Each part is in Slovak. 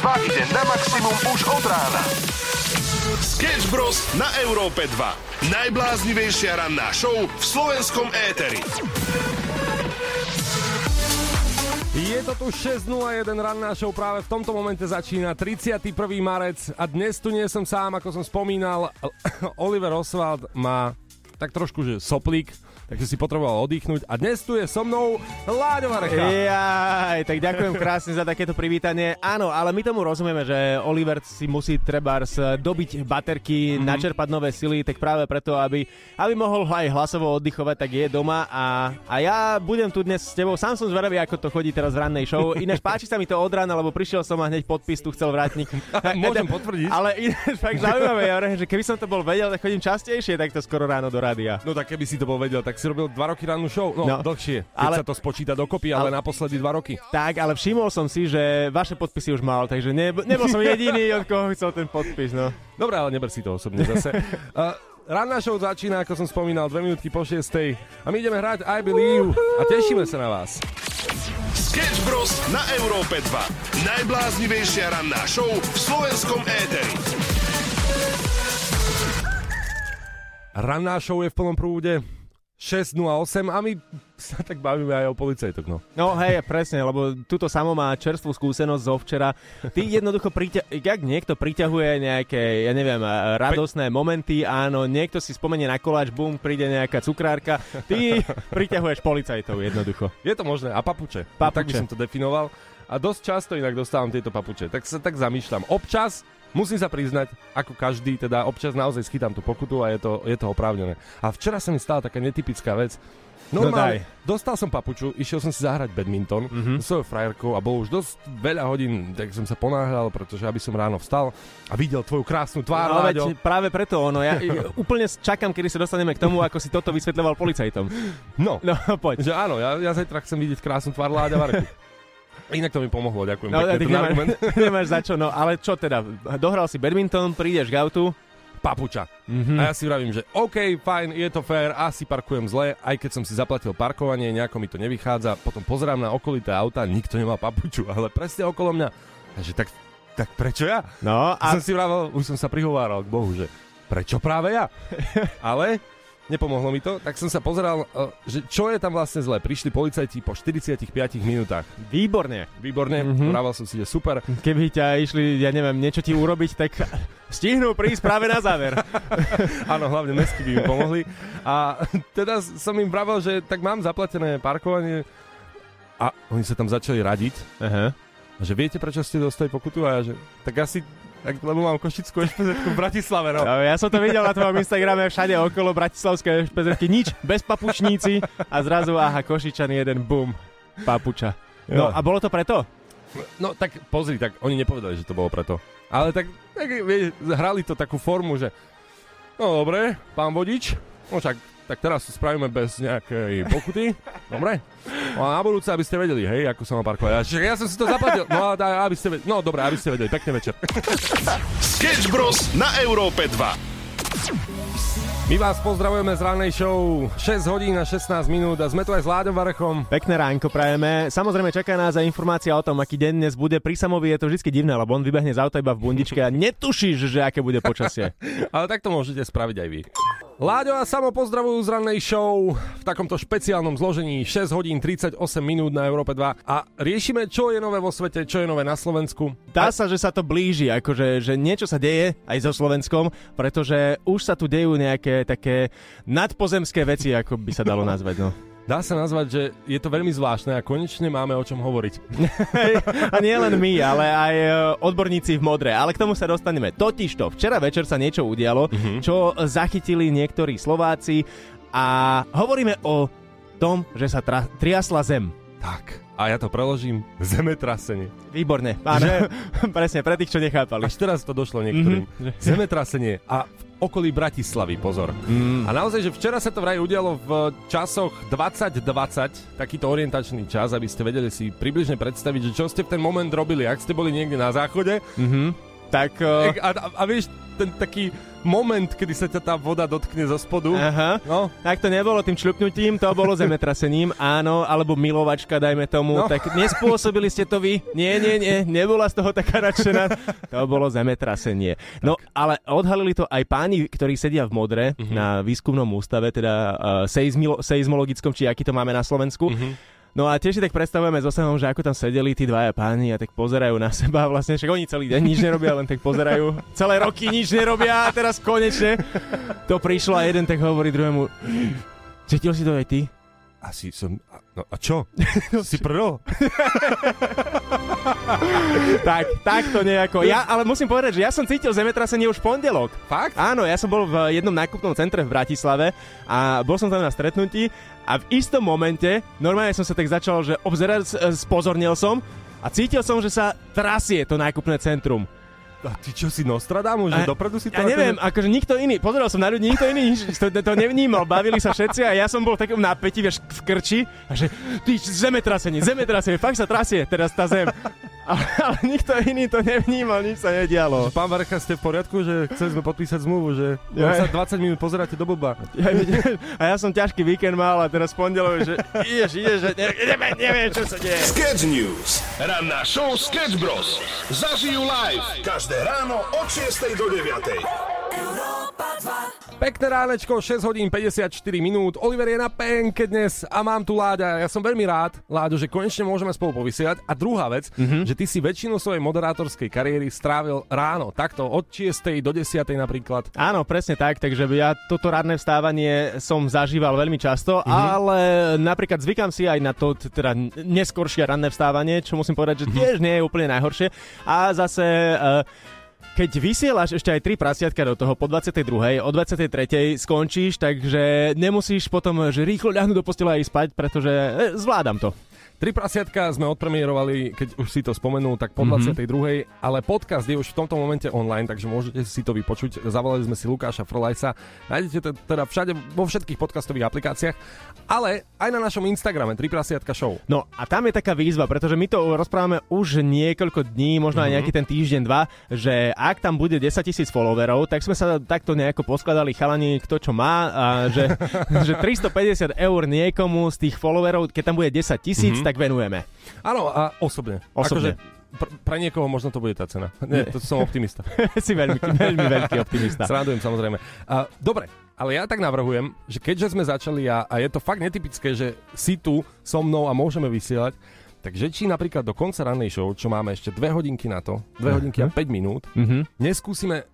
2 ide na maximum už od rána. Sketch Bros. na Európe 2. Najbláznivejšia ranná show v slovenskom éteri. Je to tu 6.01 ranná show, práve v tomto momente začína 31. marec a dnes tu nie som sám, ako som spomínal, Oliver Oswald má tak trošku, že soplík, takže si potreboval oddychnúť. A dnes tu je so mnou Láďo Varecha. Jaj, tak ďakujem krásne za takéto privítanie. Áno, ale my tomu rozumieme, že Oliver si musí trebárs dobiť baterky, mm-hmm. načerpať nové sily, tak práve preto, aby, aby mohol aj hlasovo oddychovať, tak je doma a, a ja budem tu dnes s tebou. Sám som zvedavý, ako to chodí teraz v rannej show. Ináč páči sa mi to od rána, lebo prišiel som a hneď podpis tu chcel vrátnik. Môžem potvrdiť. Ale ináč fakt zaujímavé, ja že keby som to bol vedel, tak chodím častejšie takto skoro ráno do rádia. No tak keby si to bol vedel, tak si robil dva roky rannú show. No, no dlhšie, keď ale, sa to spočíta dokopy, ale, ale naposledy dva roky. Tak, ale všimol som si, že vaše podpisy už mal, takže ne, nebol som jediný, od koho chcel ten podpis. No. Dobre, ale neber si to osobne zase. uh, Ranná show začína, ako som spomínal, dve minútky po šiestej a my ideme hrať I Believe a tešíme sa na vás. Sketch Bros. na Európe 2. Najbláznivejšia ranná show v slovenskom éteri. Ranná show je v plnom prúde. 6.08 a my sa tak bavíme aj o policajtoch, no. No hej, presne, lebo túto samo má čerstvú skúsenosť zo včera. Ty jednoducho, priťa- jak niekto priťahuje nejaké, ja neviem, radosné momenty, áno, niekto si spomenie na koláč, bum, príde nejaká cukrárka, ty priťahuješ policajtov jednoducho. Je to možné, a papuče. papuče. No, tak by som to definoval. A dosť často inak dostávam tieto papuče. Tak sa tak zamýšľam. Občas musím sa priznať, ako každý, teda občas naozaj schytám tú pokutu a je to, je to oprávnené. A včera sa mi stala taká netypická vec. Normálne, no dostal som papuču, išiel som si zahrať badminton mm-hmm. s svojou frajerkou a bolo už dosť veľa hodín, tak som sa ponáhľal, pretože aby som ráno vstal a videl tvoju krásnu tvár. No, veď práve preto ono, ja úplne čakám, kedy sa dostaneme k tomu, ako si toto vysvetľoval policajtom. No, no poď. Že áno, ja, ja zajtra chcem vidieť krásnu tvár Láďa Varky. Inak to mi pomohlo, ďakujem. No, pekne, argument. nemáš za čo, no ale čo teda, dohral si badminton, prídeš k autu, papuča. Mm-hmm. A ja si vravím, že OK, fajn, je to fér, asi parkujem zle, aj keď som si zaplatil parkovanie, nejako mi to nevychádza, potom pozerám na okolité auta, nikto nemá papuču, ale presne okolo mňa. Takže tak, tak prečo ja? No a... Som si vravel, už som sa prihováral k Bohu, že prečo práve ja? ale nepomohlo mi to, tak som sa pozeral, e, že čo je tam vlastne zle. Prišli policajti po 45 minútach. Výborne. Výborne, mm-hmm. Vrával som si, že super. Keby ťa išli, ja neviem, niečo ti urobiť, tak stihnú prísť práve na záver. Áno, hlavne mesky by mi pomohli. A teda som im vravel, že tak mám zaplatené parkovanie a oni sa tam začali radiť. Uh-huh. A že viete, prečo ste dostali pokutu? A ja, že tak asi tak, lebo mám košickú ešpezetku v Bratislave, no. no. Ja som to videl na tvojom Instagrame všade okolo bratislavské ešpezetky, nič, bez papučníci a zrazu, aha, Košičan jeden, bum, papuča. No jo. a bolo to preto? No tak pozri, tak oni nepovedali, že to bolo preto. Ale tak, tak vie, hrali to takú formu, že no dobre, pán vodič, no však tak teraz to spravíme bez nejakej pokuty. Dobre? No a na budúce, aby ste vedeli, hej, ako som parkovať. Ja, ja som si to zaplatil. No, a, aby ste vedeli. No, dobre, aby ste vedeli. Pekný večer. Sketch Bros. na Európe 2. My vás pozdravujeme z ranej show 6 hodín a 16 minút a sme tu aj s Láďom Varechom. Pekné ránko prajeme. Samozrejme čaká nás aj informácia o tom, aký deň dnes bude. Pri Samovi je to vždy divné, lebo on vybehne z auta iba v bundičke a netušíš, že aké bude počasie. Ale tak to môžete spraviť aj vy. Láďo a Samo pozdravujú z rannej show v takomto špeciálnom zložení 6 hodín 38 minút na Európe 2 a riešime, čo je nové vo svete, čo je nové na Slovensku. Dá sa, že sa to blíži, akože že niečo sa deje aj so Slovenskom, pretože už sa tu dejú nejaké také nadpozemské veci, ako by sa dalo nazvať. No. Dá sa nazvať, že je to veľmi zvláštne a konečne máme o čom hovoriť. a nie len my, ale aj e, odborníci v modre. Ale k tomu sa dostaneme. Totižto, včera večer sa niečo udialo, uh-huh. čo zachytili niektorí Slováci a hovoríme o tom, že sa tra- triasla zem. Tak. A ja to preložím. Zemetrasenie. Výborne. Áno. Presne, pre tých, čo nechápali. Až teraz to došlo niektorým. Mm-hmm. Zemetrasenie. A v okolí Bratislavy, pozor. Mm. A naozaj, že včera sa to vraj udialo v časoch 2020, takýto orientačný čas, aby ste vedeli si približne predstaviť, že čo ste v ten moment robili, ak ste boli niekde na záchode, mm-hmm tak... Uh... A, a, a vieš, ten taký moment, kedy sa ťa tá voda dotkne zo spodu. Aha. No. Tak to nebolo tým čľupnutím, to bolo zemetrasením, áno, alebo milovačka, dajme tomu. No. Tak nespôsobili ste to vy? Nie, nie, nie, nebola z toho taká nadšená. To bolo zemetrasenie. No, tak. ale odhalili to aj páni, ktorí sedia v modre uh-huh. na výskumnom ústave, teda uh, seizmilo, seizmologickom, či aký to máme na Slovensku. Uh-huh No a tiež si tak predstavujeme so Samom, že ako tam sedeli tí dvaja páni a tak pozerajú na seba. Vlastne však oni celý deň nič nerobia, len tak pozerajú. Celé roky nič nerobia a teraz konečne to prišlo a jeden tak hovorí druhému Cítil si to aj ty? Asi som... No a čo? si prvo? tak, tak to nejako. Ja, ale musím povedať, že ja som cítil zemetrasenie už v pondelok. Fakt? Áno, ja som bol v jednom nákupnom centre v Bratislave a bol som tam na stretnutí a v istom momente normálne som sa tak začal, že obzerať, spozornil som a cítil som, že sa trasie to nákupné centrum. A ty čo si Nostradamus, že dopredu si to... Ja neviem, akože... nikto iný, pozeral som na ľudí, nikto iný to, to nevnímal, bavili sa všetci a ja som bol v takom napätí, vieš, v krči a že ty zemetrasenie, zemetrasenie, fakt sa trasie teraz tá zem. Ale, ale nikto iný to nevnímal, nič sa nedialo. Pán Varecha, ste v poriadku, že chceli sme podpísať zmluvu, že ja, sa 20 minút pozeráte do blba. Ja, a ja som ťažký víkend mal a teraz pondelok, že ideš, ideš, že ne, neviem, neviem, čo sa deje. Sketch News. Ranná show Sketch Bros. Zažijú live. Každé ráno od 6 do 9. Pekné ránečko, 6 hodín 54 minút. Oliver je na penke dnes a mám tu Láďa. Ja som veľmi rád, Láďo, že konečne môžeme spolu povysielať. A druhá vec, mm-hmm. že ty si väčšinu svojej moderátorskej kariéry strávil ráno, takto od 6 do 10 napríklad. Áno, presne tak, takže ja toto ranné vstávanie som zažíval veľmi často, mm-hmm. ale napríklad zvykam si aj na to, teda neskoršie ranné vstávanie, čo musím povedať, že mhm. tiež nie je úplne najhoršie. A zase uh, keď vysielaš ešte aj tri prasiatka do toho po 22. o 23. skončíš, takže nemusíš potom že rýchlo ľahnuť do postela a ísť spať, pretože e, zvládam to. Tri prasiatka sme odpremierovali, keď už si to spomenul, tak po mm-hmm. 22. Ale podcast je už v tomto momente online, takže môžete si to vypočuť. Zavolali sme si Lukáša Frolajsa. Nájdete to teda všade, vo všetkých podcastových aplikáciách, ale aj na našom Instagrame Tri prasiatka show. No a tam je taká výzva, pretože my to rozprávame už niekoľko dní, možno mm-hmm. aj mhm. nejaký ten týždeň, dva, že ak tam bude 10 tisíc followerov, tak sme sa takto nejako poskladali chalani, kto čo má, a že, že 350 eur niekomu z tých followerov, keď tam bude 10 tisíc, mm-hmm tak venujeme. Áno, a osobne. Osobne. Akože pr- pre niekoho možno to bude tá cena. Nie, to som optimista. si veľmi, veľmi veľký optimista. Srandujem samozrejme. Uh, dobre, ale ja tak navrhujem, že keďže sme začali a, a je to fakt netypické, že si tu so mnou a môžeme vysielať, takže či napríklad do konca rannej show, čo máme ešte 2 hodinky na to, 2 uh-huh. hodinky a 5 minút, uh-huh. neskúsime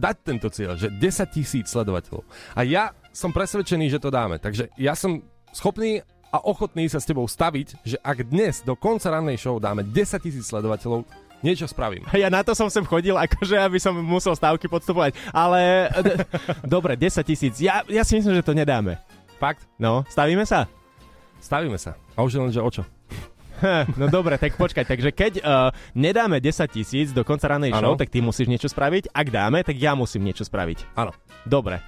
dať tento cieľ, že 10 tisíc sledovateľov. A ja som presvedčený, že to dáme. Takže ja som schopný a ochotný sa s tebou staviť, že ak dnes do konca rannej show dáme 10 tisíc sledovateľov, niečo spravím. Ja na to som sem chodil, akože aby som musel stávky podstupovať. Ale dobre, 10 tisíc. Ja, ja si myslím, že to nedáme. Fakt? No, stavíme sa? Stavíme sa. A už len, že o čo? No dobre, tak počkaj, takže keď uh, nedáme 10 tisíc do konca ranej show, tak ty musíš niečo spraviť. Ak dáme, tak ja musím niečo spraviť. Áno. Dobre,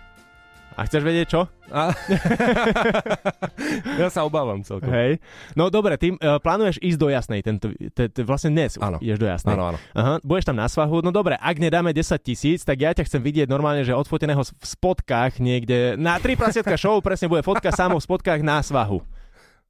a chceš vedieť čo? A... ja sa obávam celkom. Hej. No dobre, ty uh, plánuješ ísť do jasnej, tento, t- t- vlastne dnes áno. ideš do jasnej. Áno, áno. Aha, budeš tam na svahu, no dobre, ak nedáme 10 tisíc, tak ja ťa chcem vidieť normálne, že odfoteného v spotkách niekde, na 3 prasiatka show presne bude fotka samo v spotkách na svahu.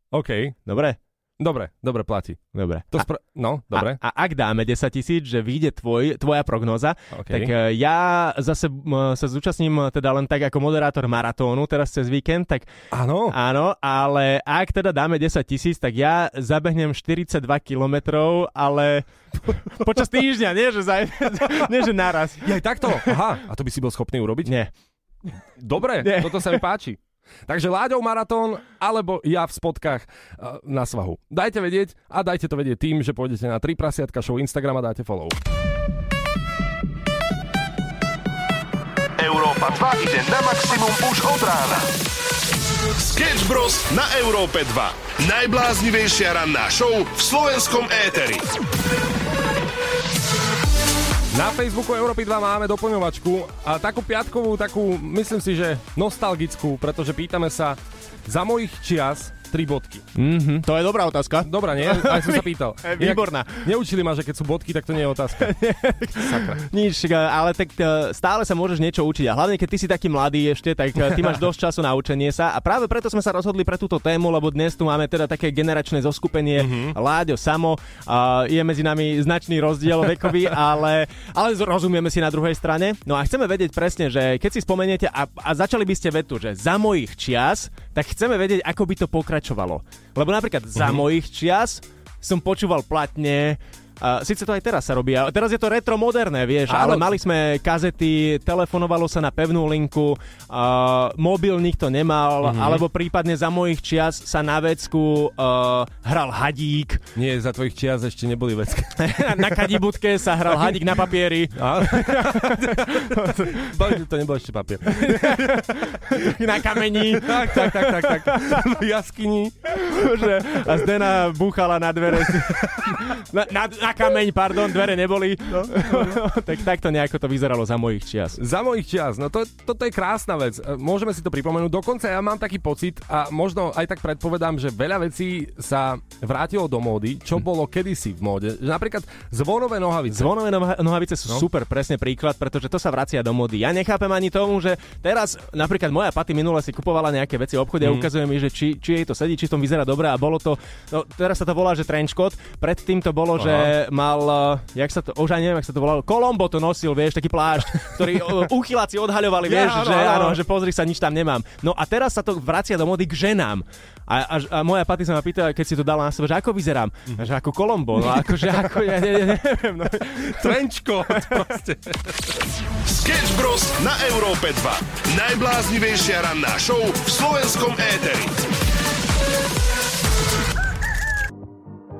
OK. Dobre? Dobre, dobre platí. Dobre. To spra- no, dobre. A, a ak dáme 10 tisíc, že vyjde tvoj, tvoja prognoza, okay. tak uh, ja zase sa zúčastním teda len tak ako moderátor maratónu teraz cez víkend, tak áno. áno, ale ak teda dáme 10 tisíc, tak ja zabehnem 42 kilometrov, ale počas týždňa, nie že, za, nie, že naraz. Ja aj takto? Aha, a to by si bol schopný urobiť? Nie. Dobre, Nie. toto sa mi páči. Takže Láďov maratón alebo ja v spotkách uh, na svahu. Dajte vedieť a dajte to vedieť tým, že pôjdete na 3 prasiatka show Instagram a dáte follow. Európa 2 ide na maximum už od rána. Sketch Bros. na Európe 2. Najbláznivejšia ranná show v slovenskom éteri. Na Facebooku Európy 2 máme doplňovačku a takú piatkovú, takú, myslím si, že nostalgickú, pretože pýtame sa za mojich čias, tri bodky. Mm-hmm, to je dobrá otázka. Dobrá, nie? Aj som sa pýtal. Výborná. Neučili ma, že keď sú bodky, tak to nie je otázka. Sakra. Nič, ale tak e, stále sa môžeš niečo učiť. A hlavne, keď ty si taký mladý ešte, tak ty máš dosť času na učenie sa. A práve preto sme sa rozhodli pre túto tému, lebo dnes tu máme teda také generačné zoskupenie mm-hmm. Láďo, Samo. A je medzi nami značný rozdiel vekový, ale, ale rozumieme si na druhej strane. No a chceme vedieť presne, že keď si spomeniete a, a začali by ste vetu, že za mojich čias, tak chceme vedieť, ako by to pokračovalo. Lebo napríklad mm-hmm. za mhm. mojich čias som počúval platne a síce to aj teraz sa robí, a teraz je to retro moderné, vieš, ale, ale mali sme kazety, telefonovalo sa na pevnú linku, uh, mobil nikto nemal, mm-hmm. alebo prípadne za mojich čias sa na vecku uh, hral hadík. Nie, za tvojich čias ešte neboli vecky. na kadibudke sa hral hadík na papieri. to nebol ešte papier. na kameni. tak, tak, tak, tak, tak. V jaskyni. a Zdena búchala na dvere. na, na, na kameň, pardon, dvere neboli. No, no. tak takto nejako to vyzeralo za mojich čias. Za mojich čias, no to, toto je krásna vec. E, môžeme si to pripomenúť. Dokonca ja mám taký pocit a možno aj tak predpovedám, že veľa vecí sa vrátilo do módy, čo hm. bolo kedysi v móde. Napríklad zvonové nohavice. Zvonové nohavice sú no. super, presne príklad, pretože to sa vracia do módy. Ja nechápem ani tomu, že teraz napríklad moja paty minule si kupovala nejaké veci v obchode mm. a hm. ukazuje mi, že či, či jej to sedí, či tom vyzerá dobre a bolo to, no, teraz sa to volá, že trenchcoat, predtým to bolo, Aha. že mal, uh, jak sa to, už aj neviem, jak sa to volalo, Kolombo to nosil, vieš, taký plášť, ktorý uchyláci odhaľovali, vieš, ja, že, áno, že pozri sa, nič tam nemám. No a teraz sa to vracia do mody k ženám. A, a, a moja paty sa ma pýta, keď si to dala na sebe, že ako vyzerám? Mm. Že ako Kolombo, no akože ako, ja, ja, ja neviem. No. Trenčko, proste. Sketch Bros. na Európe 2. Najbláznivejšia ranná show v slovenskom éteri.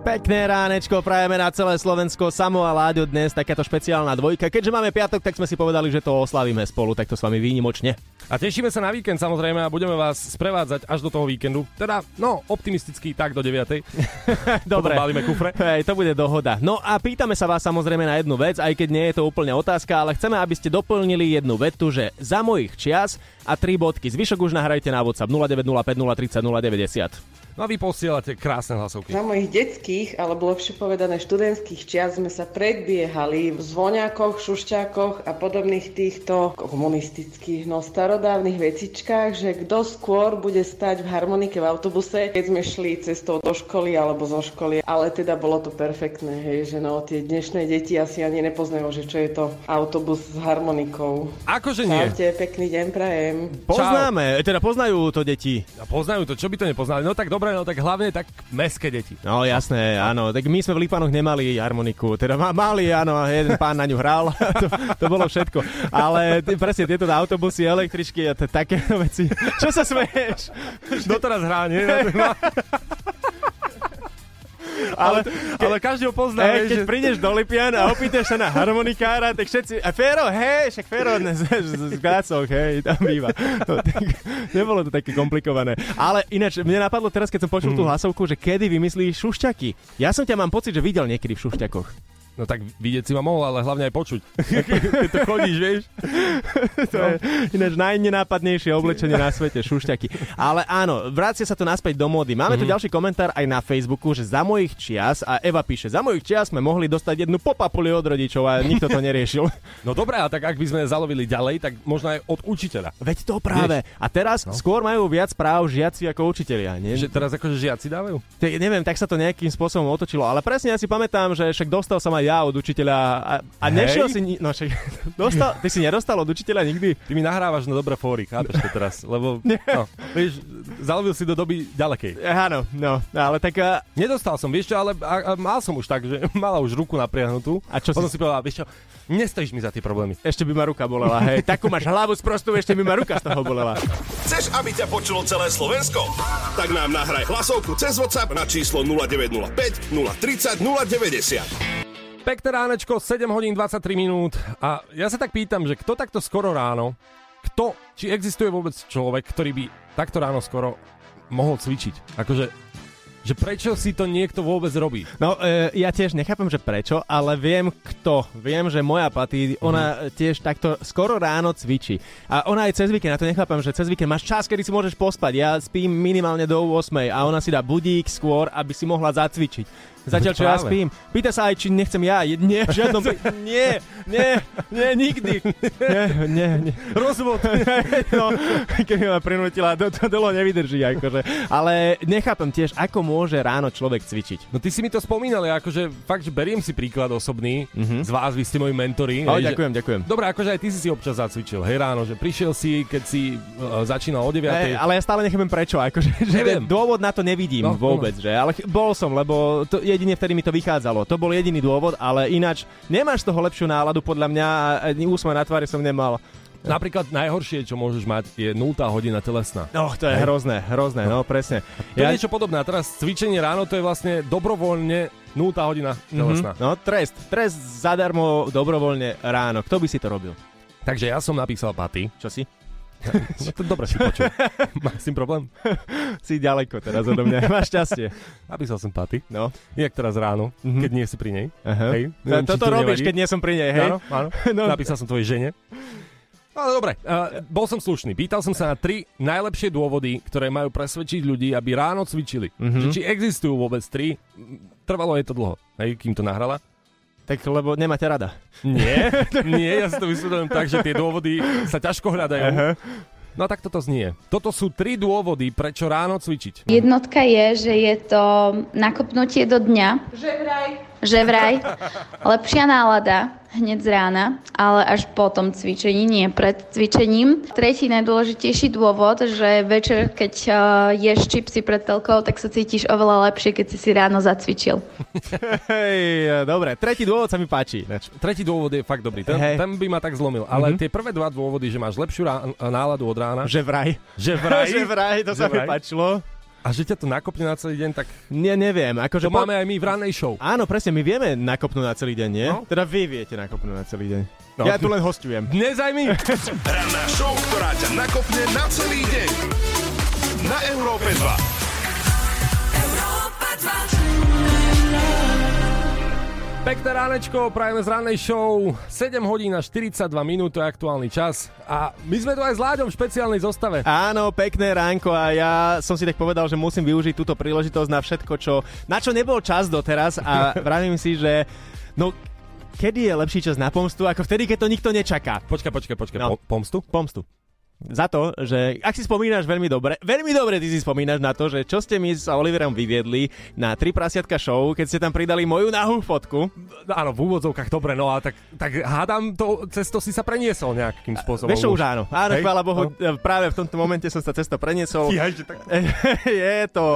Pekné ránečko prajeme na celé Slovensko, Samo a Láďo dnes, takáto špeciálna dvojka. Keďže máme piatok, tak sme si povedali, že to oslavíme spolu, tak to s vami výnimočne. A tešíme sa na víkend samozrejme a budeme vás sprevádzať až do toho víkendu. Teda, no, optimisticky tak do 9. Dobre. Balíme kufre. Hej, to bude dohoda. No a pýtame sa vás samozrejme na jednu vec, aj keď nie je to úplne otázka, ale chceme, aby ste doplnili jednu vetu, že za mojich čias a tri bodky. Zvyšok už nahrajte na WhatsApp 0905 030 090. No a vy posielate krásne hlasovky. Na mojich detských, alebo lepšie povedané študentských čias sme sa predbiehali v zvoňákoch, šušťákoch a podobných týchto komunistických, no starodávnych vecičkách, že kto skôr bude stať v harmonike v autobuse, keď sme šli cestou do školy alebo zo školy. Ale teda bolo to perfektné, hej, že no tie dnešné deti asi ani nepoznajú, že čo je to autobus s harmonikou. Akože nie. Čaute, pekný deň prajem. Poznáme, Čau. teda poznajú to deti. A poznajú to, čo by to nepoznali? No tak dobre, no tak hlavne tak meské deti. No jasné, áno. Tak my sme v Lípanoch nemali harmoniku. Teda mali, áno, jeden pán na ňu hral. to, to bolo všetko. Ale t- presne tieto autobusy, električky a t- také veci. Čo sa smeješ? Doteraz hrá, nie? ale, ale každý ho pozná. Hej, keď že... prídeš do Lipian a opýtaš sa na harmonikára, tak všetci, a Fero, hej, však Fero z, Gácoch, hej, tam býva. No, tak, nebolo to také komplikované. Ale ináč, mne napadlo teraz, keď som počul mm. tú hlasovku, že kedy vymyslíš šušťaky. Ja som ťa mám pocit, že videl niekedy v šušťakoch. No tak vidieť si ma mohol, ale hlavne aj počuť. Keď to chodíš, vieš. to no. je ináč najnenápadnejšie oblečenie na svete, šušťaky. Ale áno, vrácia sa to naspäť do módy. Máme mm-hmm. tu mhm. ďalší komentár aj na Facebooku, že za mojich čias, a Eva píše, za mojich čias sme mohli dostať jednu popapuli od rodičov a nikto to neriešil. No dobré, a tak ak by sme zalovili ďalej, tak možno aj od učiteľa. Veď to práve. Vieš? A teraz no. skôr majú viac práv žiaci ako učiteľia. Nie? Že teraz akože žiaci dávajú? Te, neviem, tak sa to nejakým spôsobom otočilo, ale presne ja si pamätám, že však dostal som aj ja od učiteľa a, a nešiel si... No však, dostal, ty si nedostal od učiteľa nikdy? Ty mi nahrávaš na dobré fóry, chápeš to teraz, lebo no, vieš, zalovil si do doby ďalekej. Áno, no, ale tak... A... Nedostal som, vieš čo, ale a, a mal som už tak, že mala už ruku napriahnutú. A čo Potom si... si povedal, vieš čo, nestojíš mi za tie problémy. Ešte by ma ruka bolela, hej. Takú máš hlavu sprostú, ešte by ma ruka z toho bolela. Chceš, aby ťa počulo celé Slovensko? Tak nám nahraj hlasovku cez WhatsApp na číslo 0905 030 090. Pekné ránečko, 7 hodín 23 minút a ja sa tak pýtam, že kto takto skoro ráno, kto, či existuje vôbec človek, ktorý by takto ráno skoro mohol cvičiť? Akože Že prečo si to niekto vôbec robí? No, e, ja tiež nechápem, že prečo, ale viem kto. Viem, že moja Paty, ona tiež takto skoro ráno cvičí. A ona aj cez víkend, ja to nechápem, že cez víkend máš čas, kedy si môžeš pospať. Ja spím minimálne do 8 a ona si dá budík skôr, aby si mohla zacvičiť. Zatiaľ, čo ja spím. Pýta sa aj, či nechcem ja. Je- Nie, v žiadnom... prí- nie, nie, nie, nikdy. Nie, nie, nie. Rozvod. no, keby ma prinútila, to, to dlho nevydrží. Akože. Ale nechápem tiež, ako môže ráno človek cvičiť. No ty si mi to spomínal, ja akože fakt, že beriem si príklad osobný z vás, vy ste moji mentori. O, hej, že- ďakujem, ďakujem. Dobre, akože aj ty si si občas zacvičil, hej ráno, že prišiel si, keď si uh, začínal o 9. Ej, ale ja stále nechápem prečo, akože, že Neviem. dôvod na to nevidím No, no, vôbec, že, ale ch- bol som, lebo to jedine vtedy mi to vychádzalo, to bol jediný dôvod, ale ináč nemáš z toho lepšiu náladu podľa mňa a úsmev na tvári som nemal. Napríklad najhoršie, čo môžeš mať, je 0 hodina telesná. No, to je hrozné, hrozné, no presne. To je niečo podobné. A teraz cvičenie ráno, to je vlastne dobrovoľne 0 hodina telesná. Mhm, No trest, trest zadarmo dobrovoľne ráno, kto by si to robil? Takže ja som napísal Paty. Čo si? No, to dobre si počul. Máš s tým problém? Si ďaleko teraz odo mňa, máš šťastie. Napísal som Paty. No, Jak teraz ráno, Mhm. keď nie si pri nej. aha. Hej, To- neviem, Toto to robíš, nevadí. keď nie som pri nej, hej? Áno, áno. No. Napísal som tvojej žene. Ale dobre, uh, bol som slušný. Pýtal som sa na tri najlepšie dôvody, ktoré majú presvedčiť ľudí, aby ráno cvičili. Mhm. Mm-hmm. Že či existujú vôbec tri. Trvalo je to dlho, hej, kým to nahrala. Tak lebo nemáte rada. Nie, nie, ja si to vysvetľujem tak, že tie dôvody sa ťažko hľadajú. Aha. No tak toto znie. Toto sú tri dôvody, prečo ráno cvičiť. Jednotka je, že je to nakopnutie do dňa. Že vraj. Že vraj. Lepšia nálada hneď z rána, ale až po tom cvičení, nie pred cvičením. Tretí najdôležitejší dôvod, že večer, keď uh, ješ čipsy pred telkou, tak sa cítiš oveľa lepšie, keď si si ráno zacvičil. Hej, dobre, tretí dôvod sa mi páči. Tretí dôvod je fakt dobrý. Ten, Hej. ten by ma tak zlomil. Ale tie prvé dva dôvody, že máš lepšiu rá- náladu od rána, Že vraj. že vraj, že vraj, to Že sa mi vraj. páčilo. A že ťa to nakopne na celý deň, tak Nie, neviem. Akože to máme aj my v ranej show. Áno, presne, my vieme nakopnúť na celý deň, nie? No. Teda vy viete nakopnúť na celý deň. No. Ja tu len hostujem. Dnes aj my. Ranná show, ktorá ťa nakopne na celý deň. Na Európe 2. Pekné ránečko, prajeme z rannej show. 7 hodín a 42 minút, je aktuálny čas. A my sme tu aj s Láďom v špeciálnej zostave. Áno, pekné ránko a ja som si tak povedal, že musím využiť túto príležitosť na všetko, čo, na čo nebol čas doteraz a vravím si, že no, kedy je lepší čas na pomstu, ako vtedy, keď to nikto nečaká. Počkaj, počkaj, počkaj. No. Po, pomstu? Pomstu. Za to, že ak si spomínaš veľmi dobre, veľmi dobre ty si spomínaš na to, že čo ste mi s Oliverom vyviedli na tri prasiatka show, keď ste tam pridali moju nahú fotku. Áno, v úvodzovkách dobre, no a tak, tak hádam, to, cez to si sa preniesol nejakým spôsobom. Vieš už áno. Áno, Hej? chvála Bohu, No. e, práve v tomto momente som sa cez to preniesol. Že tak... je to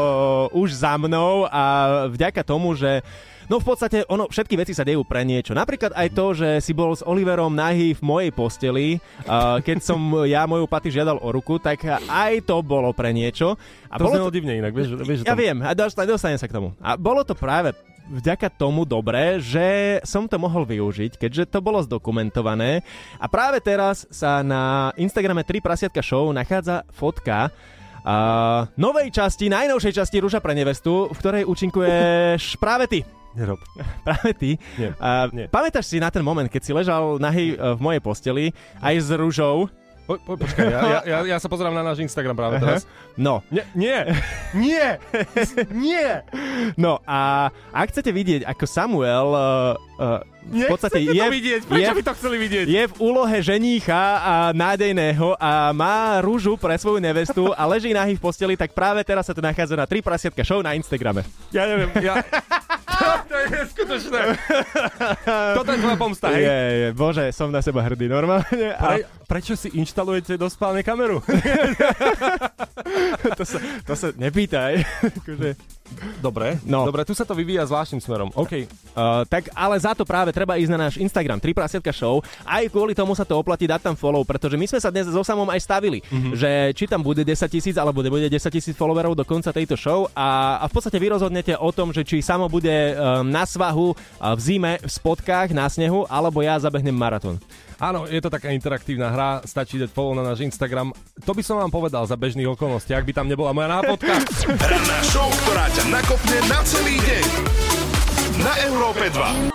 už za mnou a vďaka tomu, že No v podstate ono, všetky veci sa dejú pre niečo. Napríklad aj to, že si bol s Oliverom nahý v mojej posteli, uh, keď som ja moju paty žiadal o ruku, tak aj to bolo pre niečo. A To bolo znelo divne inak, vieš, vieš ja tam... viem, a dostane, dostanem sa k tomu. A bolo to práve vďaka tomu dobré, že som to mohol využiť, keďže to bolo zdokumentované. A práve teraz sa na Instagrame 3 prasiatka show nachádza fotka a novej časti, najnovšej časti Rúža pre nevestu, v ktorej účinkuješ práve ty. Nerob. Práve ty. Nie, A nie. pamätáš si na ten moment, keď si ležal nahý e, v mojej posteli, aj s rúžou? Po, po, počkaj, ja, ja, ja, ja sa pozerám na náš Instagram práve teraz. No, Nie, nie, nie, nie. no a ak chcete vidieť, ako Samuel uh, uh, v podstate je, to vidieť, prečo je, by to chceli vidieť? je v úlohe ženícha a nádejného a má rúžu pre svoju nevestu a leží nahý v posteli, tak práve teraz sa to nachádza na 3 prasiatka show na Instagrame. Ja neviem, ja... to je neskutočné. Toto je tvoja pomsta, hej? Je, je, bože, som na seba hrdý normálne. A Pre, prečo si inštalujete do spálne kameru? to sa, to sa nepýtaj. Akože, Dobre, No. dobre, tu sa to vyvíja zvláštnym smerom. OK. Uh, tak ale za to práve treba ísť na náš Instagram 3 prasiatka show. Aj kvôli tomu sa to oplatí dať tam follow, pretože my sme sa dnes so samom aj stavili, mm-hmm. že či tam bude 10 tisíc alebo nebude 10 tisíc followerov do konca tejto show a, a v podstate vy rozhodnete o tom, že či samo bude um, na svahu uh, v zime v spotkách na snehu alebo ja zabehnem maratón. Áno, je to taká interaktívna hra, stačí dať follow na náš Instagram. To by som vám povedal za bežných okolností, ak by tam nebola moja nápotka. Ranná show, ktorá ťa nakopne na celý deň. Na Európe 2.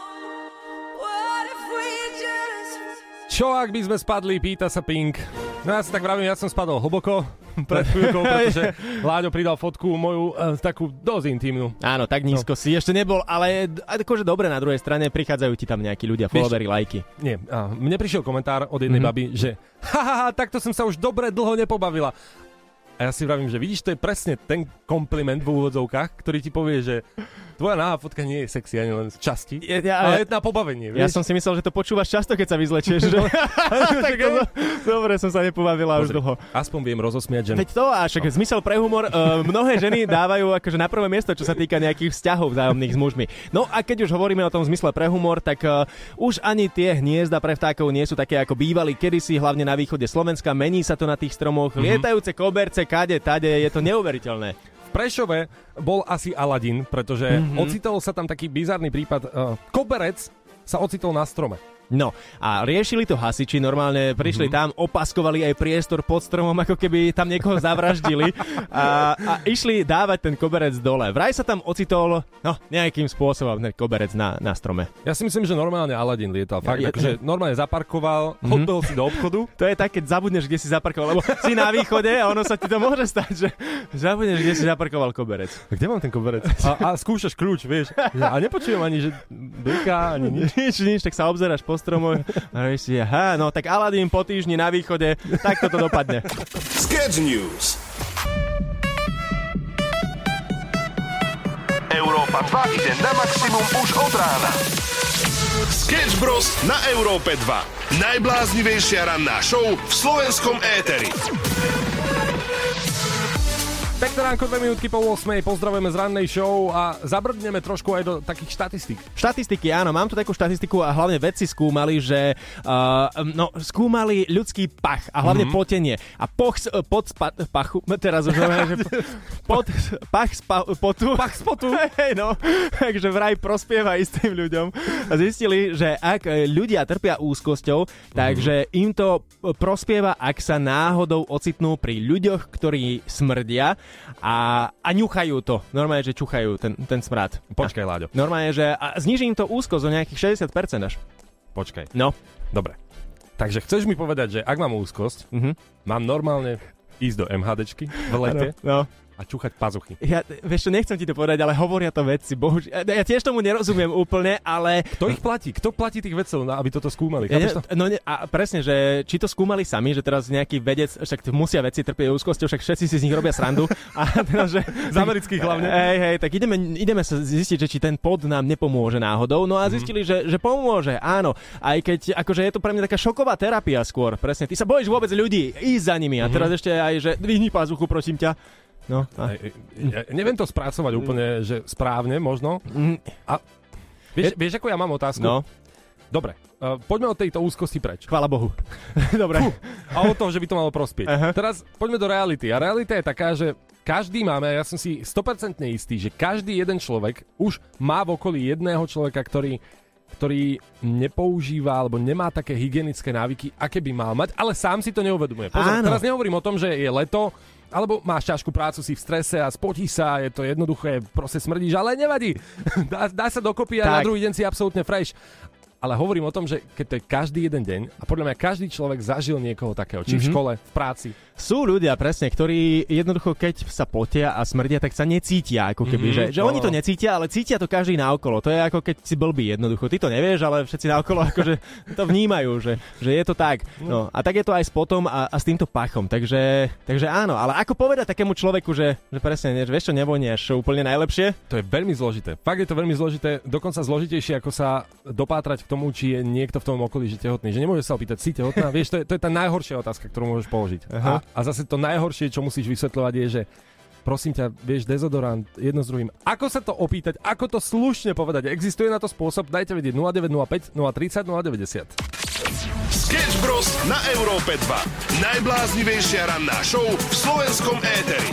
Čo ak by sme spadli, pýta sa Pink. No ja si tak vravím, ja som spadol hlboko pred chvíľkou, pretože Láďo pridal fotku moju e, takú dosť intimnú. Áno, tak nízko no. si ešte nebol, ale akože dobre na druhej strane prichádzajú ti tam nejakí ľudia, followery, lajky. Nie, a mne prišiel komentár od jednej mm-hmm. baby, že haha, takto som sa už dobre dlho nepobavila. A ja si vravím, že vidíš, to je presne ten kompliment v úvodzovkách, ktorý ti povie, že tvoja náha fotka nie je sexy ani len z časti, ja, ja, ale je na pobavenie. Vieš? Ja som si myslel, že to počúvaš často, keď sa vyzlečieš. Že? tak to, dobre, som sa nepobavila Pozri, už dlho. Aspoň viem rozosmiať ženu. Veď to, a však no. zmysel pre humor, uh, mnohé ženy dávajú akože na prvé miesto, čo sa týka nejakých vzťahov vzájomných s mužmi. No a keď už hovoríme o tom zmysle pre humor, tak uh, už ani tie hniezda pre vtákov nie sú také ako bývali kedysi, hlavne na východe Slovenska. Mení sa to na tých stromoch, mm-hmm. lietajúce koberce, kade, tade, je to neuveriteľné. Prešove bol asi Aladin, pretože mm-hmm. ocitol sa tam taký bizarný prípad. Uh, koberec sa ocitol na strome. No a riešili to hasiči, normálne prišli mm-hmm. tam, opaskovali aj priestor pod stromom, ako keby tam niekoho zavraždili a, a išli dávať ten koberec dole. Vraj sa tam ocitol, no nejakým spôsobom ten koberec na, na strome. Ja si myslím, že normálne Aladin lietal. Fakt, ja, akože normálne zaparkoval, mm-hmm. hodil si do obchodu. To je tak, keď zabudneš, kde si zaparkoval, lebo si na východe a ono sa ti to môže stať, že zabudneš, kde si zaparkoval koberec. A kde mám ten koberec? A, a skúšaš kľúč, vieš. A nepočujem ani, že bliká, ani nič. nič, nič, tak sa obzeráš po stromoch a si, aha, no tak Aladín po týždni na východe, tak toto dopadne. Sketch News. Európa 2 ide na maximum už od rána. Sketch Bros. na Európe 2. Najbláznivejšia ranná show v slovenskom éteri. Pekné ránko, dve minútky po 8. Pozdravujeme z rannej show a zabrdneme trošku aj do takých štatistík. Štatistiky, áno, mám tu takú štatistiku a hlavne vedci skúmali, že uh, no, skúmali ľudský pach a hlavne mm-hmm. potenie. A poch, pod spa, pachu, teraz už že pod, pach spa, potu. Pach z potu. Hej, no, takže vraj prospieva istým ľuďom. A zistili, že ak ľudia trpia úzkosťou, mm-hmm. takže im to prospieva, ak sa náhodou ocitnú pri ľuďoch, ktorí smrdia a, a ňuchajú to. Normálne, že čuchajú ten, ten smrad. Počkaj, Láďo. Normálne, že a zniží im to úzkosť o nejakých 60% až. Počkaj. No. Dobre. Takže chceš mi povedať, že ak mám úzkosť, uh-huh. mám normálne ísť do MHDčky v lete, no, no a čúchať pazuchy. Ja, vieš čo, nechcem ti to povedať, ale hovoria to vedci, bohužiaľ. Ja tiež tomu nerozumiem úplne, ale... Kto ich platí? Kto platí tých vedcov, aby toto skúmali? Ja, to? No a presne, že či to skúmali sami, že teraz nejaký vedec, však musia vedci trpieť úzkosťou, však všetci si z nich robia srandu. A teda, že, z amerických hlavne. Hej, hej, tak ideme, ideme sa zistiť, že či ten pod nám nepomôže náhodou. No a mhm. zistili, mm. že, že pomôže, áno. Aj keď, akože je to pre mňa taká šoková terapia skôr, presne. Ty sa bojíš vôbec ľudí, ísť za nimi. A mhm. teraz ešte aj, že vyhni pazuchu, prosím ťa. No, a... ja, neviem to spracovať úplne, že správne možno. A vieš, vieš, ako ja mám otázku? No. Dobre, uh, poďme od tejto úzkosti preč. Chvála Bohu. Dobre. Fú, a od toho, že by to malo prospieť. Uh-huh. Teraz poďme do reality. A realita je taká, že každý máme, ja som si 100% istý, že každý jeden človek už má v okolí jedného človeka, ktorý ktorý nepoužíva alebo nemá také hygienické návyky, aké by mal mať, ale sám si to neuvedomuje. Pozor, teraz nehovorím o tom, že je leto, alebo máš ťažkú prácu, si v strese a spotí sa, je to jednoduché, proste smrdíš, ale nevadí. Dá, dá sa dokopy a na druhý deň si absolútne fresh ale hovorím o tom, že keď to je každý jeden deň a podľa mňa každý človek zažil niekoho takého, či mm-hmm. v mhm. škole, v práci. Sú ľudia, presne, ktorí jednoducho, keď sa potia a smrdia, tak sa necítia, ako keby, mm-hmm. že, že oni to necítia, ale cítia to každý naokolo. To je ako keď si blbý jednoducho. Ty to nevieš, ale všetci naokolo akože to vnímajú, že, že je to tak. No, a tak je to aj s potom a, a s týmto pachom. Takže, takže áno, ale ako povedať takému človeku, že, že presne, vieš čo, nevonieš úplne najlepšie? To je veľmi zložité. Fakt je to veľmi zložité, dokonca zložitejšie, ako sa dopátrať k tomu, či je niekto v tom okolí že tehotný. Že nemôžeš sa opýtať, si tehotná? Vieš, to je, to je tá najhoršia otázka, ktorú môžeš položiť. A, a zase to najhoršie, čo musíš vysvetľovať, je, že prosím ťa, vieš, dezodorant jedno s druhým. Ako sa to opýtať, ako to slušne povedať? Existuje na to spôsob? Dajte vedieť 0905 030 090. Sketch Bros. na Európe 2. Najbláznivejšia ranná show v slovenskom éteri.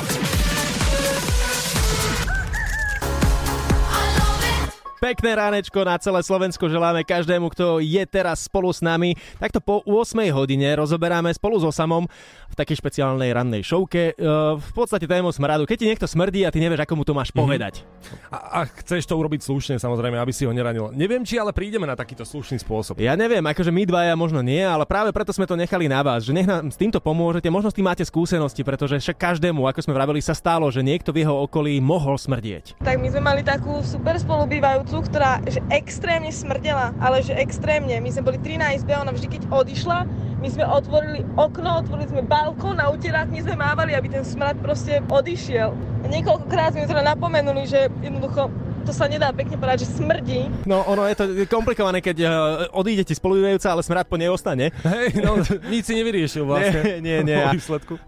Pekné ránečko na celé Slovensko želáme každému, kto je teraz spolu s nami. Takto po 8 hodine rozoberáme spolu so Samom v takej špeciálnej rannej šovke. Uh, v podstate tému smradu. Keď ti niekto smrdí a ty nevieš, ako mu to máš povedať. Mm-hmm. A, a chceš to urobiť slušne, samozrejme, aby si ho neranil. Neviem, či ale prídeme na takýto slušný spôsob. Ja neviem, akože my dvaja možno nie, ale práve preto sme to nechali na vás, že nech nám s týmto pomôžete. Možno s tým máte skúsenosti, pretože však každému, ako sme vraveli, sa stalo, že niekto v jeho okolí mohol smrdieť. Tak my sme mali takú super spolubývajúcu, ktorá že extrémne smrdela, ale že extrémne. My sme boli 13 izbe, ona vždy keď odišla, my sme otvorili okno, otvorili sme balkón a utierátni sme mávali, aby ten smrad proste odišiel. A niekoľkokrát sme teda napomenuli, že jednoducho to sa nedá pekne povedať, že smrdí. No ono je to komplikované, keď uh, odídete spolubývajúca, ale smrad po nej ostane. Hej, no nič si nevyriešil vlastne. Nie, nie, nie. A,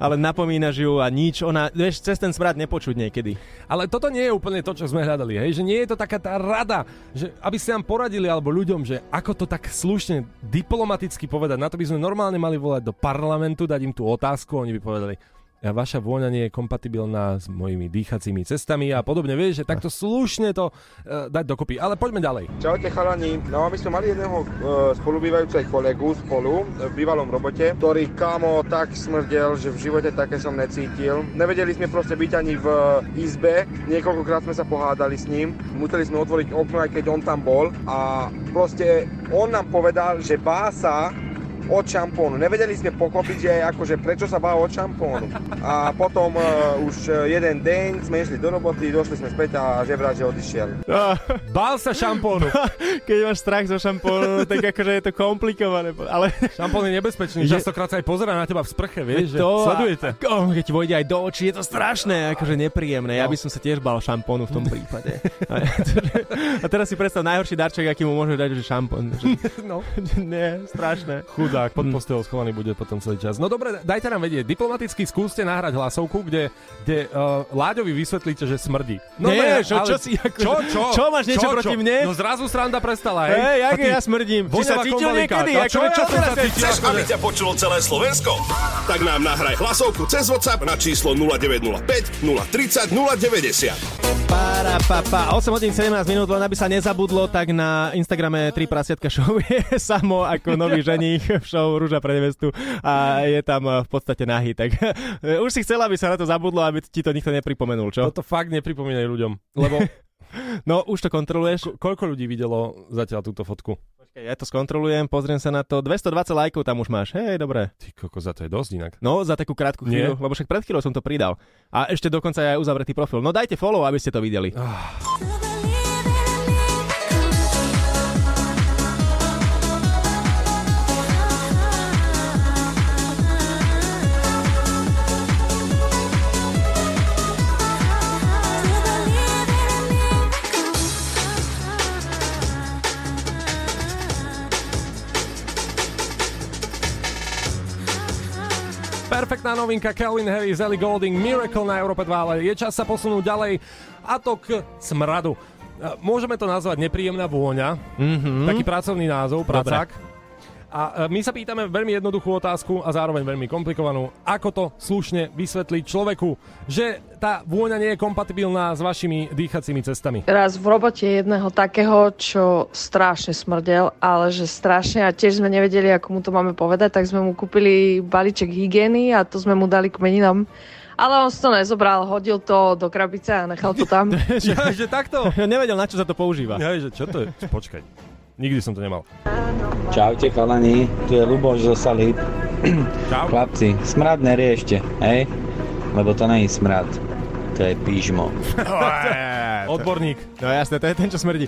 ale napomínaš ju a nič, ona, vieš, cez ten smrad nepočuť niekedy. Ale toto nie je úplne to, čo sme hľadali, hej, že nie je to taká tá rada, že aby ste nám poradili alebo ľuďom, že ako to tak slušne, diplomaticky povedať, na to by sme normálne mali volať do parlamentu, dať im tú otázku, oni by povedali, vaša vôňa nie je kompatibilná s mojimi dýchacími cestami a podobne. Vieš, že takto slušne to uh, dať dokopy. Ale poďme ďalej. Čaute chalani. No my sme mali jedného uh, spolubývajúceho kolegu spolu v bývalom robote, ktorý kámo tak smrdel, že v živote také som necítil. Nevedeli sme proste byť ani v izbe. Niekoľkokrát sme sa pohádali s ním. Museli sme otvoriť okno, aj keď on tam bol. A proste on nám povedal, že bása od šampónu. Nevedeli sme pochopiť, že akože prečo sa bá od šampónu. A potom uh, už e, jeden deň sme išli do roboty, došli sme späť a žebrať, že odišiel. Bál sa šampónu. Keď máš strach zo šampónu, tak akože je to komplikované. Ale... Šampón je nebezpečný, že... častokrát sa aj pozera na teba v sprche, vieš, to... že sledujete. A... Oh, keď ti vojde aj do očí, je to strašné, akože nepríjemné. Ja no. by som sa tiež bál šampónu v tom prípade. a teraz si predstav najhorší darček, aký mu môžeš dať, že šampón. No. Nie, strašné. Chud chudák, pod postelou schovaný bude potom celý čas. No dobre, dajte nám vedieť, diplomaticky skúste nahrať hlasovku, kde, kde uh, Láďovi vysvetlíte, že smrdí. No Nie, čo, čo, si, ako, čo, čo, čo, máš niečo čo, proti čo? mne? No zrazu sranda prestala, hej. Hej, jak ja smrdím. Ty sa cítil niekedy? Ako, čo, čo, čo sa Chceš, aby ťa počulo celé Slovensko? Tak nám nahraj hlasovku cez WhatsApp na číslo 0905 030 090. Para, pa, pa. 8 hodín 17 minút, len aby sa nezabudlo, tak na Instagrame 3 prasiatka show je samo ako nový ženich v show Rúža pre nevestu a je tam v podstate nahý. Tak už si chcela, aby sa na to zabudlo, aby ti to nikto nepripomenul, čo? Toto fakt nepripomínaj ľuďom, lebo... no, už to kontroluješ. Ko- koľko ľudí videlo zatiaľ túto fotku? Ja to skontrolujem, pozriem sa na to. 220 lajkov tam už máš. Hej, dobre. Ty koko, za to je dosť inak. No, za takú krátku chvíľu, Nie? lebo však pred chvíľou som to pridal. A ešte dokonca aj uzavretý profil. No dajte follow, aby ste to videli. Ah. Perfektná novinka Calvin Harris, Ellie Golding, Miracle na Európe 2, ale je čas sa posunúť ďalej a to k smradu. Môžeme to nazvať nepríjemná vôňa, mm-hmm. taký pracovný názov, pracák. Dobre. A e, my sa pýtame veľmi jednoduchú otázku a zároveň veľmi komplikovanú. Ako to slušne vysvetliť človeku, že tá vôňa nie je kompatibilná s vašimi dýchacími cestami? Raz v robote jedného takého, čo strašne smrdel, ale že strašne a tiež sme nevedeli, ako mu to máme povedať, tak sme mu kúpili balíček hygieny a to sme mu dali k meninám. Ale on si to nezobral, hodil to do krabice a nechal to tam. ja, že takto? Ja nevedel, na čo sa to používa. Ja, že čo to je? Počkaj. Nikdy som to nemal. Čaute chalani, tu je Luboš zo Salib. Čau. Chlapci, smrad neriešte, hej? Lebo to není smrad, to je pížmo. Odborník. No jasné, to je ten, čo smrdí.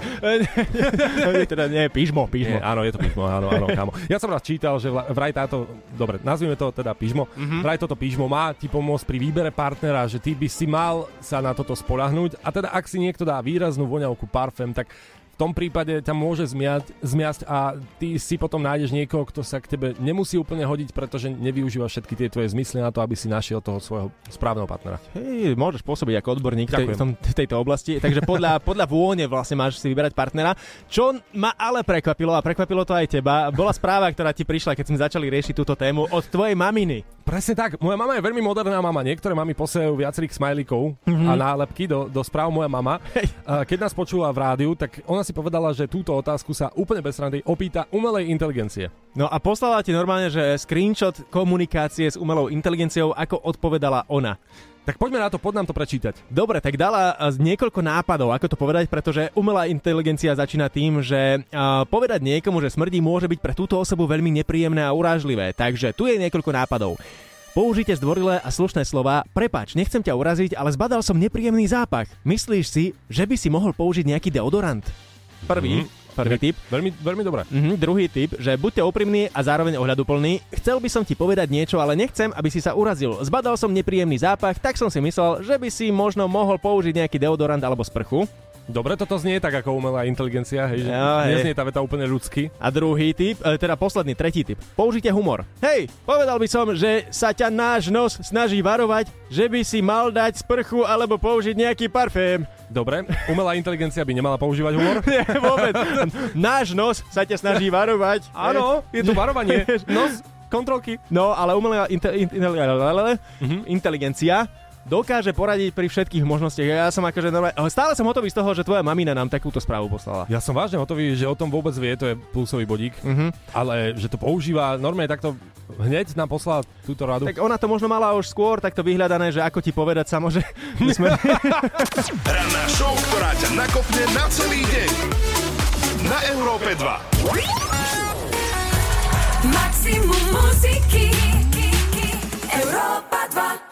teda nie, pížmo, pížmo. Nie, áno, je to pížmo, áno, áno, kámo. Ja som raz čítal, že vraj táto, dobre, nazvime to teda pížmo, mm-hmm. vraj toto pížmo má ti pomôcť pri výbere partnera, že ty by si mal sa na toto spolahnúť a teda ak si niekto dá výraznú voňavku parfém, tak v tom prípade ťa môže zmiať, zmiasť a ty si potom nájdeš niekoho, kto sa k tebe nemusí úplne hodiť, pretože nevyužíva všetky tie tvoje zmysly na to, aby si našiel toho svojho správneho partnera. Hej, môžeš pôsobiť ako odborník tej, v, tom, v tejto oblasti, takže podľa, podľa vône vlastne máš si vyberať partnera. Čo ma ale prekvapilo, a prekvapilo to aj teba, bola správa, ktorá ti prišla, keď sme začali riešiť túto tému od tvojej maminy. Presne tak. Moja mama je veľmi moderná mama. Niektoré mamy posielajú viacerých smajlikov mm-hmm. a nálepky do, do správ moja mama. Hej. Keď nás počula v rádiu, tak ona si povedala, že túto otázku sa úplne bez randy opýta umelej inteligencie. No a poslala ti normálne, že screenshot komunikácie s umelou inteligenciou, ako odpovedala ona. Tak poďme na to, poď nám to prečítať. Dobre, tak dala z niekoľko nápadov, ako to povedať, pretože umelá inteligencia začína tým, že uh, povedať niekomu, že smrdí, môže byť pre túto osobu veľmi nepríjemné a urážlivé. Takže tu je niekoľko nápadov. Použite zdvorilé a slušné slova. Prepač, nechcem ťa uraziť, ale zbadal som nepríjemný zápach. Myslíš si, že by si mohol použiť nejaký deodorant? Prvý. Mm. Prvý tip. Veľmi, veľmi dobré. Mhm, druhý tip, že buďte úprimní a zároveň ohľaduplný. Chcel by som ti povedať niečo, ale nechcem, aby si sa urazil. Zbadal som nepríjemný zápach, tak som si myslel, že by si možno mohol použiť nejaký deodorant alebo sprchu. Dobre, toto znie tak ako umelá inteligencia, hej, že no, neznie tá veta úplne ľudsky. A druhý typ, e, teda posledný, tretí typ. Použite humor. Hej, povedal by som, že sa ťa náš nos snaží varovať, že by si mal dať sprchu alebo použiť nejaký parfém. Dobre, umelá inteligencia by nemala používať humor? Nie, vôbec. Náš nos sa ťa snaží varovať. Áno, je to varovanie. Nos, kontrolky. No, ale umelá inte, inte, mhm. inteligencia dokáže poradiť pri všetkých možnostiach. Ja som akože normálne, stále som hotový z toho, že tvoja mamina nám takúto správu poslala. Ja som vážne hotový, že o tom vôbec vie, to je plusový bodík, uh-huh. ale že to používa normálne takto hneď nám poslala túto radu. Tak ona to možno mala už skôr takto vyhľadané, že ako ti povedať samo, že my sme... Ranná show, ktorá ťa nakopne na celý deň. Na Európe 2. Maximum muziky Európa 2